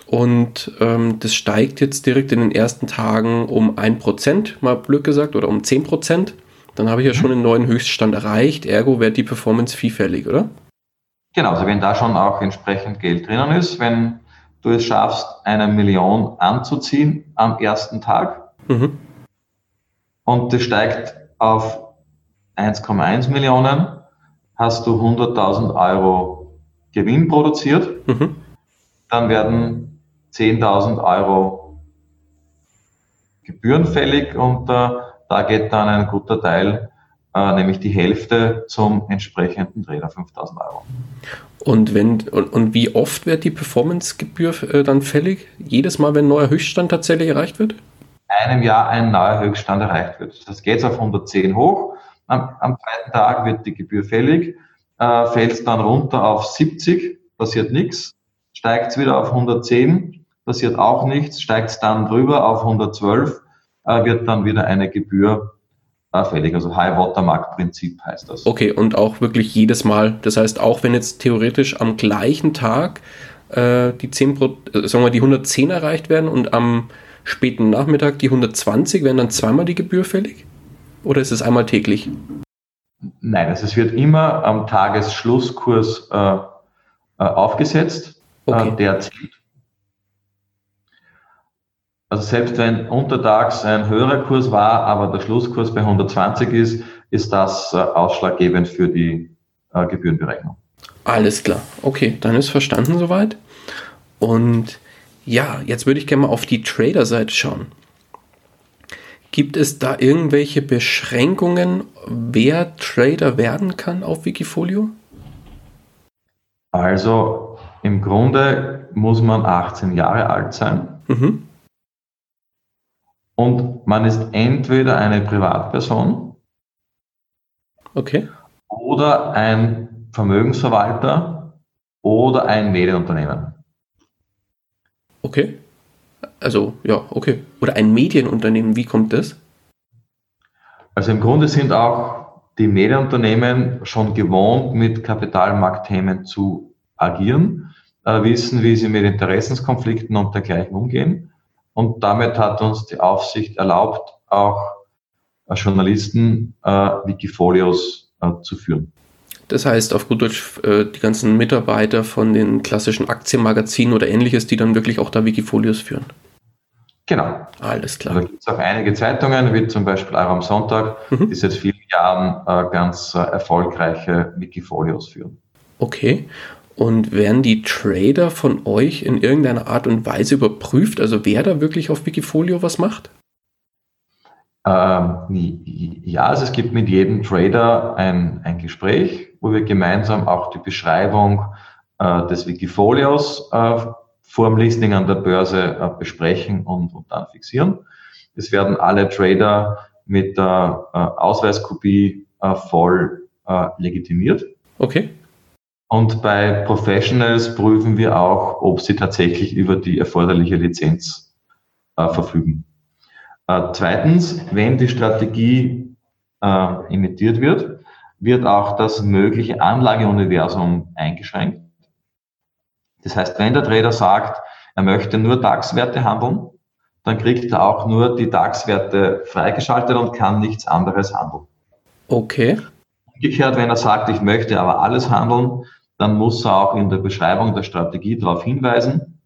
und ähm, das steigt jetzt direkt in den ersten Tagen um 1%, mal blöd gesagt, oder um 10%. Dann habe ich ja schon einen neuen Höchststand erreicht, ergo wird die Performance vielfältig, oder? Genau, also wenn da schon auch entsprechend Geld drinnen ist, wenn du es schaffst, eine Million anzuziehen am ersten Tag mhm. und das steigt auf 1,1 Millionen hast du 100.000 Euro Gewinn produziert. Mhm. Dann werden 10.000 Euro Gebühren fällig und äh, da geht dann ein guter Teil, äh, nämlich die Hälfte zum entsprechenden Trainer, 5.000 Euro. Und, wenn, und, und wie oft wird die Performance-Gebühr äh, dann fällig? Jedes Mal, wenn ein neuer Höchststand tatsächlich erreicht wird? Einem Jahr ein neuer Höchststand erreicht wird. Das geht auf 110 hoch. Am, am zweiten Tag wird die Gebühr fällig, äh, fällt dann runter auf 70, passiert nichts, steigt es wieder auf 110, passiert auch nichts, steigt es dann drüber auf 112, äh, wird dann wieder eine Gebühr äh, fällig. Also High Watermark Prinzip heißt das. Okay, und auch wirklich jedes Mal. Das heißt, auch wenn jetzt theoretisch am gleichen Tag äh, die 10 äh, sagen wir, die 110 erreicht werden und am späten Nachmittag die 120, werden dann zweimal die Gebühr fällig? Oder ist es einmal täglich? Nein, also es wird immer am Tagesschlusskurs äh, äh aufgesetzt. Äh, okay. der zählt. Also selbst wenn untertags ein höherer Kurs war, aber der Schlusskurs bei 120 ist, ist das äh, ausschlaggebend für die äh, Gebührenberechnung. Alles klar. Okay, dann ist verstanden soweit. Und ja, jetzt würde ich gerne mal auf die Trader-Seite schauen. Gibt es da irgendwelche Beschränkungen, wer Trader werden kann auf Wikifolio? Also im Grunde muss man 18 Jahre alt sein. Mhm. Und man ist entweder eine Privatperson okay. oder ein Vermögensverwalter oder ein Medienunternehmen. Okay. Also, ja, okay. Oder ein Medienunternehmen, wie kommt das? Also im Grunde sind auch die Medienunternehmen schon gewohnt, mit Kapitalmarktthemen zu agieren, äh, wissen, wie sie mit Interessenskonflikten und dergleichen umgehen. Und damit hat uns die Aufsicht erlaubt, auch Journalisten äh, Wikifolios äh, zu führen. Das heißt, auf gut Deutsch, äh, die ganzen Mitarbeiter von den klassischen Aktienmagazinen oder ähnliches, die dann wirklich auch da Wikifolios führen. Genau. Alles klar. Da gibt es auch einige Zeitungen, wie zum Beispiel Euro am Sonntag, mhm. die seit vielen Jahren äh, ganz äh, erfolgreiche Wikifolios führen. Okay. Und werden die Trader von euch in irgendeiner Art und Weise überprüft? Also wer da wirklich auf Wikifolio was macht? Ähm, ja, also es gibt mit jedem Trader ein, ein Gespräch, wo wir gemeinsam auch die Beschreibung äh, des Wikifolios äh, vor dem Listing an der Börse äh, besprechen und, und dann fixieren. Es werden alle Trader mit der äh, Ausweiskopie äh, voll äh, legitimiert. Okay. Und bei Professionals prüfen wir auch, ob sie tatsächlich über die erforderliche Lizenz äh, verfügen. Äh, zweitens, wenn die Strategie äh, imitiert wird, wird auch das mögliche Anlageuniversum eingeschränkt. Das heißt, wenn der Trader sagt, er möchte nur DAX-Werte handeln, dann kriegt er auch nur die DAX-Werte freigeschaltet und kann nichts anderes handeln. Okay. Umgekehrt, wenn er sagt, ich möchte aber alles handeln, dann muss er auch in der Beschreibung der Strategie darauf hinweisen,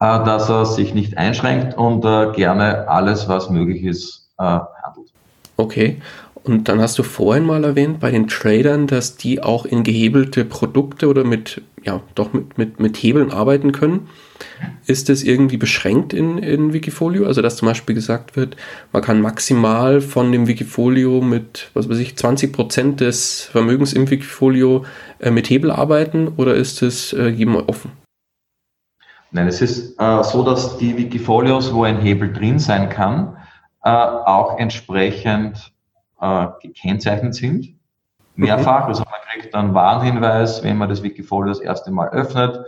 äh, dass er sich nicht einschränkt und äh, gerne alles, was möglich ist, äh, handelt. Okay. Und dann hast du vorhin mal erwähnt bei den Tradern, dass die auch in gehebelte Produkte oder mit, ja, doch mit, mit, mit Hebeln arbeiten können. Ist das irgendwie beschränkt in, in Wikifolio? Also, dass zum Beispiel gesagt wird, man kann maximal von dem Wikifolio mit, was weiß ich, 20 Prozent des Vermögens im Wikifolio äh, mit Hebel arbeiten oder ist es äh, jedem offen? Nein, es ist äh, so, dass die Wikifolios, wo ein Hebel drin sein kann, äh, auch entsprechend äh, gekennzeichnet sind. Mehrfach, mhm. also man kriegt einen Warnhinweis, wenn man das Wikifolio das erste Mal öffnet.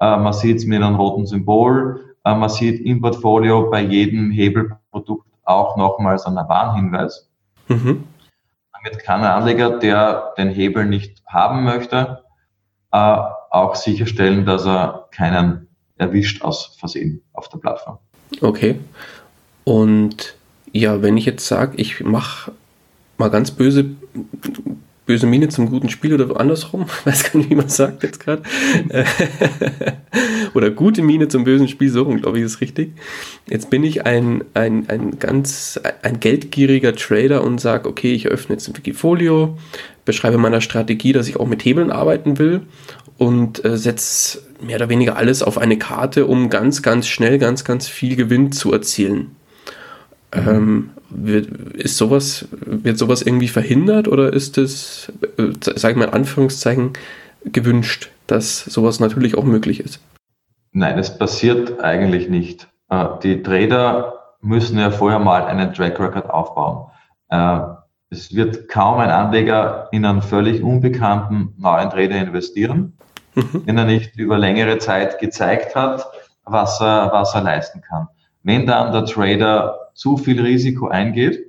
Äh, man sieht es mit einem roten Symbol. Äh, man sieht im Portfolio bei jedem Hebelprodukt auch nochmals einen Warnhinweis. Mhm. Damit kann ein Anleger, der den Hebel nicht haben möchte, äh, auch sicherstellen, dass er keinen erwischt aus Versehen auf der Plattform. Okay. Und ja, wenn ich jetzt sage, ich mache mal ganz böse, böse Miene zum guten Spiel oder andersrum. Ich weiß gar nicht, wie man sagt jetzt gerade. oder gute Miene zum bösen Spiel, so rum, glaube ich, ist richtig. Jetzt bin ich ein, ein, ein ganz, ein geldgieriger Trader und sage, okay, ich öffne jetzt ein Wikifolio, beschreibe meiner Strategie, dass ich auch mit Hebeln arbeiten will und äh, setze mehr oder weniger alles auf eine Karte, um ganz, ganz schnell ganz, ganz viel Gewinn zu erzielen. Ähm, wird, ist sowas, wird sowas irgendwie verhindert oder ist es, äh, sage ich mal in Anführungszeichen, gewünscht, dass sowas natürlich auch möglich ist? Nein, es passiert eigentlich nicht. Äh, die Trader müssen ja vorher mal einen Track Record aufbauen. Äh, es wird kaum ein Anleger in einen völlig unbekannten neuen Trader investieren, mhm. wenn er nicht über längere Zeit gezeigt hat, was er, was er leisten kann. Wenn dann der Trader zu viel Risiko eingeht,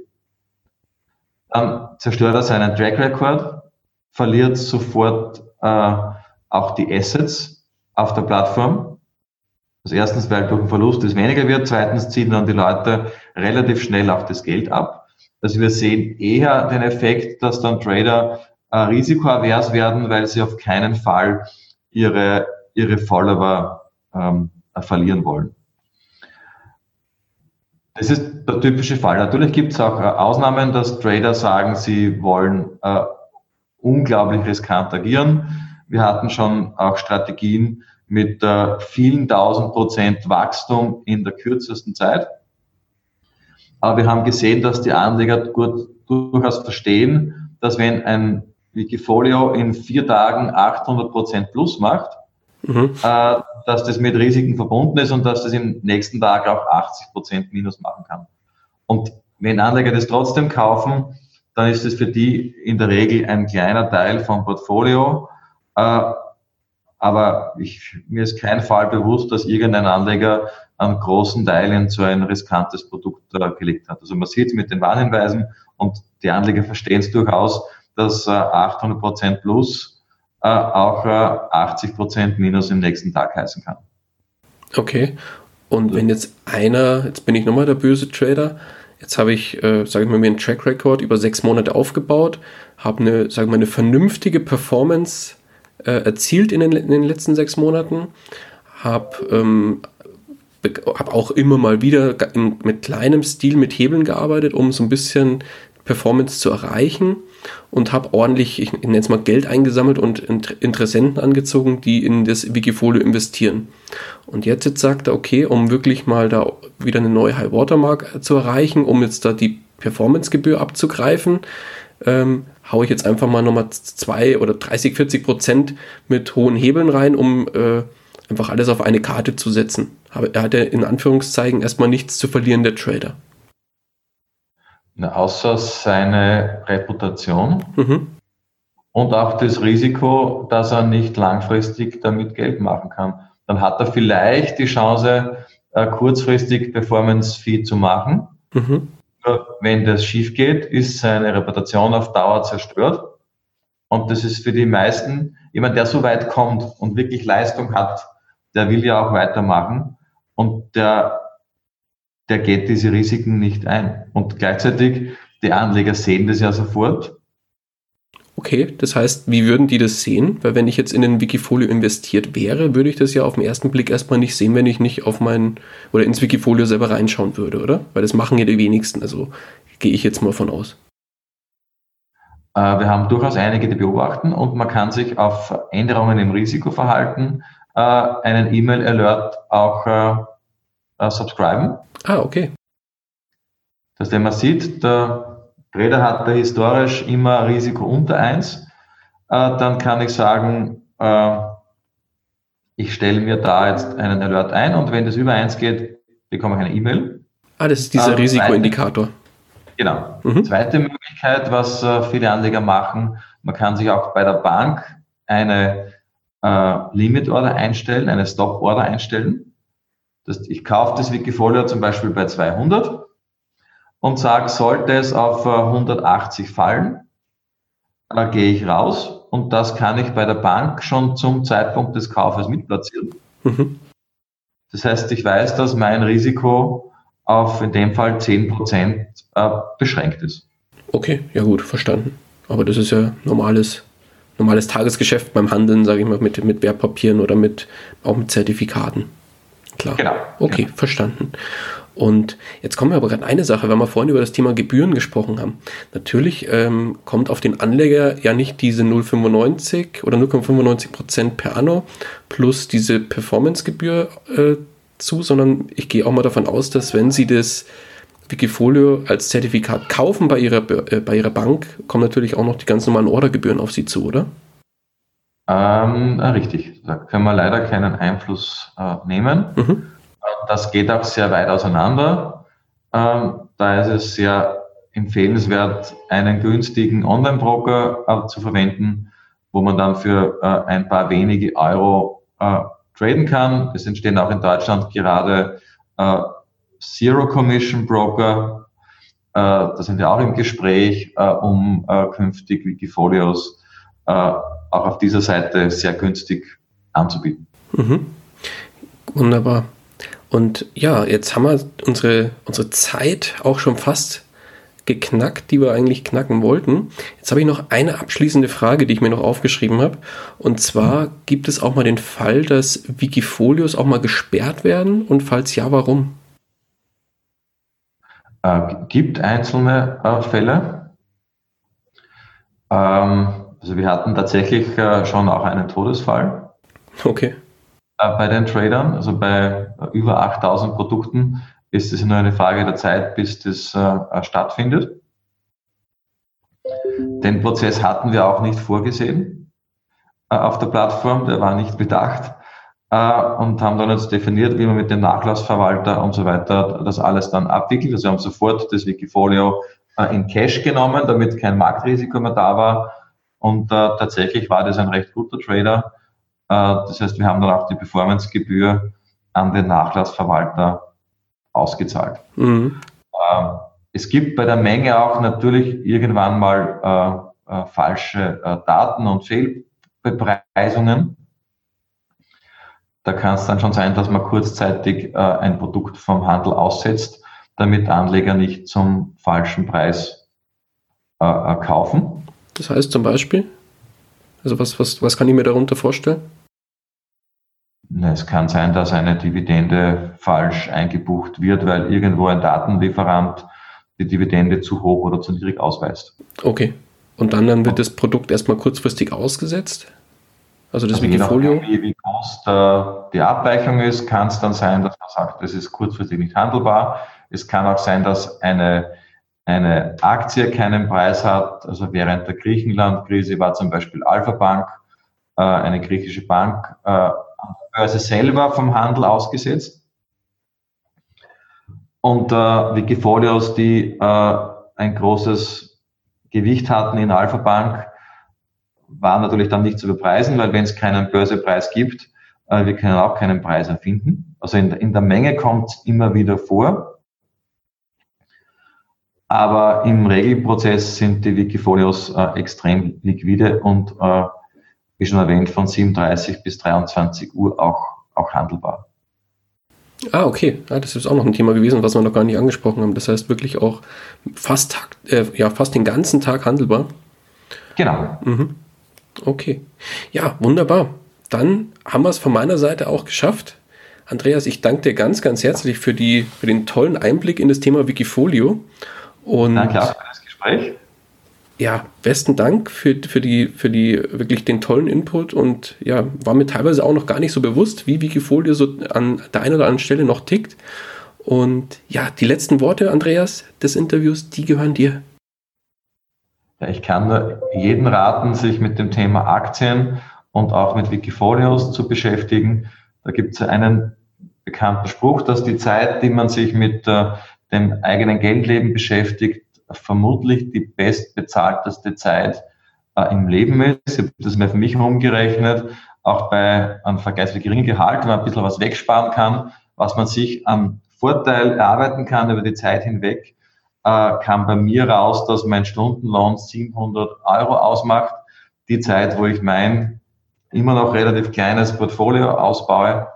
dann zerstört er seinen Track Record, verliert sofort äh, auch die Assets auf der Plattform. Also erstens, weil durch den Verlust es weniger wird, zweitens ziehen dann die Leute relativ schnell auch das Geld ab. Also wir sehen eher den Effekt, dass dann Trader äh, risikoavers werden, weil sie auf keinen Fall ihre, ihre Follower ähm, verlieren wollen. Das ist der typische Fall. Natürlich gibt es auch äh, Ausnahmen, dass Trader sagen, sie wollen äh, unglaublich riskant agieren. Wir hatten schon auch Strategien mit äh, vielen tausend Prozent Wachstum in der kürzesten Zeit. Aber wir haben gesehen, dass die Anleger gut, durchaus verstehen, dass wenn ein Wikifolio in vier Tagen 800 Prozent plus macht, mhm. äh, dass das mit Risiken verbunden ist und dass das im nächsten Tag auch 80 Prozent Minus machen kann. Und wenn Anleger das trotzdem kaufen, dann ist es für die in der Regel ein kleiner Teil vom Portfolio. Äh, aber ich, mir ist kein Fall bewusst, dass irgendein Anleger einen großen Teil in so ein riskantes Produkt äh, gelegt hat. Also man sieht es mit den Warnhinweisen und die Anleger verstehen es durchaus, dass 800 Prozent plus äh, auch äh, 80 Prozent Minus im nächsten Tag heißen kann. Okay. Und wenn jetzt einer, jetzt bin ich nochmal der böse Trader, jetzt habe ich, äh, sage ich mal, mir einen Track Record über sechs Monate aufgebaut, habe eine, sage ich mal, eine vernünftige Performance äh, erzielt in den, in den letzten sechs Monaten, habe ähm, habe auch immer mal wieder mit kleinem Stil mit Hebeln gearbeitet, um so ein bisschen Performance zu erreichen und habe ordentlich, ich nenne es mal Geld eingesammelt und Interessenten angezogen, die in das Wikifolio investieren. Und jetzt, jetzt sagt er, okay, um wirklich mal da wieder eine neue High Watermark zu erreichen, um jetzt da die Performancegebühr abzugreifen, ähm, haue ich jetzt einfach mal nochmal zwei oder 30, 40 Prozent mit hohen Hebeln rein, um äh, einfach alles auf eine Karte zu setzen. Er hatte in Anführungszeichen erstmal nichts zu verlieren, der Trader. Na, außer seine Reputation mhm. und auch das Risiko, dass er nicht langfristig damit Geld machen kann. Dann hat er vielleicht die Chance, äh, kurzfristig Performance-Fee zu machen. Mhm. Wenn das schief geht, ist seine Reputation auf Dauer zerstört. Und das ist für die meisten, jemand, der so weit kommt und wirklich Leistung hat, der will ja auch weitermachen. Und der der geht diese Risiken nicht ein. Und gleichzeitig, die Anleger sehen das ja sofort. Okay, das heißt, wie würden die das sehen? Weil wenn ich jetzt in den Wikifolio investiert wäre, würde ich das ja auf den ersten Blick erstmal nicht sehen, wenn ich nicht auf mein oder ins Wikifolio selber reinschauen würde, oder? Weil das machen ja die wenigsten, also gehe ich jetzt mal von aus. Äh, wir haben durchaus einige, die beobachten und man kann sich auf Änderungen im Risikoverhalten äh, einen E-Mail-Alert auch äh, subscriben. Ah, okay. Dass der man sieht, der Trader hat da historisch immer Risiko unter 1, äh, dann kann ich sagen, äh, ich stelle mir da jetzt einen Alert ein und wenn das über 1 geht, bekomme ich eine E-Mail. Ah, das ist dieser äh, Risikoindikator. Genau. Mhm. Zweite Möglichkeit, was äh, viele Anleger machen, man kann sich auch bei der Bank eine äh, Limit Order einstellen, eine Stop Order einstellen. Das, ich kaufe das Wikifolio zum Beispiel bei 200 und sage, sollte es auf 180 äh, fallen, dann gehe ich raus und das kann ich bei der Bank schon zum Zeitpunkt des Kaufes mitplatzieren. Mhm. Das heißt, ich weiß, dass mein Risiko auf in dem Fall 10% äh, beschränkt ist. Okay, ja gut, verstanden. Aber das ist ja normales, normales Tagesgeschäft beim Handeln, sage ich mal, mit, mit Wertpapieren oder mit, auch mit Zertifikaten. Klar. Genau. Okay, genau. verstanden. Und jetzt kommen wir aber gerade eine Sache, weil wir vorhin über das Thema Gebühren gesprochen haben. Natürlich ähm, kommt auf den Anleger ja nicht diese 0,95 oder 0,95 Prozent per anno plus diese Performancegebühr äh, zu, sondern ich gehe auch mal davon aus, dass wenn Sie das Wikifolio als Zertifikat kaufen bei Ihrer, äh, bei Ihrer Bank, kommen natürlich auch noch die ganz normalen Ordergebühren auf Sie zu, oder? Ähm, richtig, da können wir leider keinen Einfluss äh, nehmen. Mhm. Das geht auch sehr weit auseinander. Ähm, da ist es sehr empfehlenswert, einen günstigen Online-Broker äh, zu verwenden, wo man dann für äh, ein paar wenige Euro äh, traden kann. Es entstehen auch in Deutschland gerade äh, Zero Commission Broker. Äh, da sind wir auch im Gespräch, um künftig Wikifolios auch auf dieser Seite sehr günstig anzubieten. Mhm. Wunderbar. Und ja, jetzt haben wir unsere, unsere Zeit auch schon fast geknackt, die wir eigentlich knacken wollten. Jetzt habe ich noch eine abschließende Frage, die ich mir noch aufgeschrieben habe. Und zwar gibt es auch mal den Fall, dass Wikifolios auch mal gesperrt werden? Und falls ja, warum? Äh, gibt einzelne äh, Fälle. Ähm, also wir hatten tatsächlich äh, schon auch einen Todesfall. Okay. Äh, bei den Tradern, also bei über 8000 Produkten, ist es nur eine Frage der Zeit, bis das äh, stattfindet. Den Prozess hatten wir auch nicht vorgesehen auf der Plattform, der war nicht bedacht und haben dann jetzt definiert, wie man mit dem Nachlassverwalter und so weiter das alles dann abwickelt. Also wir haben sofort das Wikifolio in Cash genommen, damit kein Marktrisiko mehr da war und äh, tatsächlich war das ein recht guter Trader äh, das heißt, wir haben dann auch die Performancegebühr an den Nachlassverwalter ausgezahlt. Mhm. Ähm, es gibt bei der Menge auch natürlich irgendwann mal äh, äh, falsche äh, Daten und Fehlbepreisungen. Da kann es dann schon sein, dass man kurzzeitig äh, ein Produkt vom Handel aussetzt, damit Anleger nicht zum falschen Preis äh, kaufen. Das heißt zum Beispiel? Also was, was, was kann ich mir darunter vorstellen? Es kann sein, dass eine Dividende falsch eingebucht wird, weil irgendwo ein Datenlieferant die Dividende zu hoch oder zu niedrig ausweist. Okay. Und dann, dann wird das Produkt erstmal kurzfristig ausgesetzt? Also das also Wikifolio? Wie, wie groß der, die Abweichung ist, kann es dann sein, dass man sagt, das ist kurzfristig nicht handelbar. Es kann auch sein, dass eine, eine Aktie keinen Preis hat. Also während der Griechenland-Krise war zum Beispiel Alpha Bank, äh, eine griechische Bank, äh, Börse selber vom Handel ausgesetzt. Und äh, Wikifolios, die äh, ein großes Gewicht hatten in Alpha Bank, waren natürlich dann nicht zu bepreisen, weil wenn es keinen Börsepreis gibt, äh, wir können auch keinen Preis erfinden. Also in, in der Menge kommt es immer wieder vor. Aber im Regelprozess sind die Wikifolios äh, extrem liquide und äh, wie schon erwähnt, von 37 bis 23 Uhr auch, auch handelbar. Ah, okay. Ja, das ist auch noch ein Thema gewesen, was wir noch gar nicht angesprochen haben. Das heißt wirklich auch fast, äh, ja, fast den ganzen Tag handelbar. Genau. Mhm. Okay. Ja, wunderbar. Dann haben wir es von meiner Seite auch geschafft. Andreas, ich danke dir ganz, ganz herzlich für, die, für den tollen Einblick in das Thema Wikifolio. Und danke auch für das Gespräch ja, besten Dank für, für, die, für die wirklich den tollen Input und ja, war mir teilweise auch noch gar nicht so bewusst, wie Wikifolio so an der einen oder anderen Stelle noch tickt. Und ja, die letzten Worte, Andreas, des Interviews, die gehören dir. Ja, ich kann nur jeden raten, sich mit dem Thema Aktien und auch mit Wikifolios zu beschäftigen. Da gibt es einen bekannten Spruch, dass die Zeit, die man sich mit äh, dem eigenen Geldleben beschäftigt, vermutlich die bestbezahlteste Zeit äh, im Leben ist. Ich habe das mal für mich umgerechnet, auch bei einem vergleichsweise geringen Gehalt, wenn man ein bisschen was wegsparen kann, was man sich an Vorteil erarbeiten kann über die Zeit hinweg, äh, kam bei mir raus, dass mein Stundenlohn 700 Euro ausmacht. Die Zeit, wo ich mein immer noch relativ kleines Portfolio ausbaue.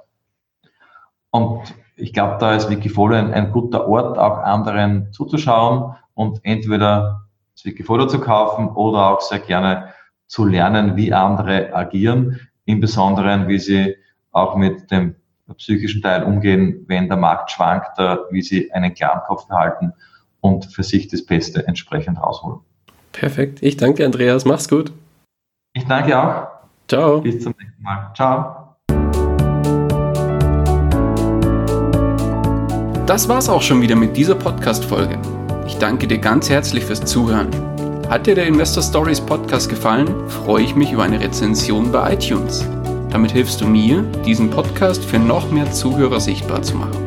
Und ich glaube, da ist Wikifolio ein, ein guter Ort, auch anderen zuzuschauen und entweder Wikifolio zu kaufen oder auch sehr gerne zu lernen, wie andere agieren, im Besonderen, wie sie auch mit dem psychischen Teil umgehen, wenn der Markt schwankt, wie sie einen klaren Kopf behalten und für sich das Beste entsprechend rausholen. Perfekt. Ich danke, Andreas. Mach's gut. Ich danke auch. Ciao. Bis zum nächsten Mal. Ciao. Das war's auch schon wieder mit dieser Podcast-Folge. Ich danke dir ganz herzlich fürs Zuhören. Hat dir der Investor Stories Podcast gefallen, freue ich mich über eine Rezension bei iTunes. Damit hilfst du mir, diesen Podcast für noch mehr Zuhörer sichtbar zu machen.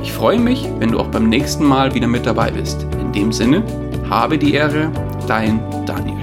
Ich freue mich, wenn du auch beim nächsten Mal wieder mit dabei bist. In dem Sinne, habe die Ehre, dein Daniel.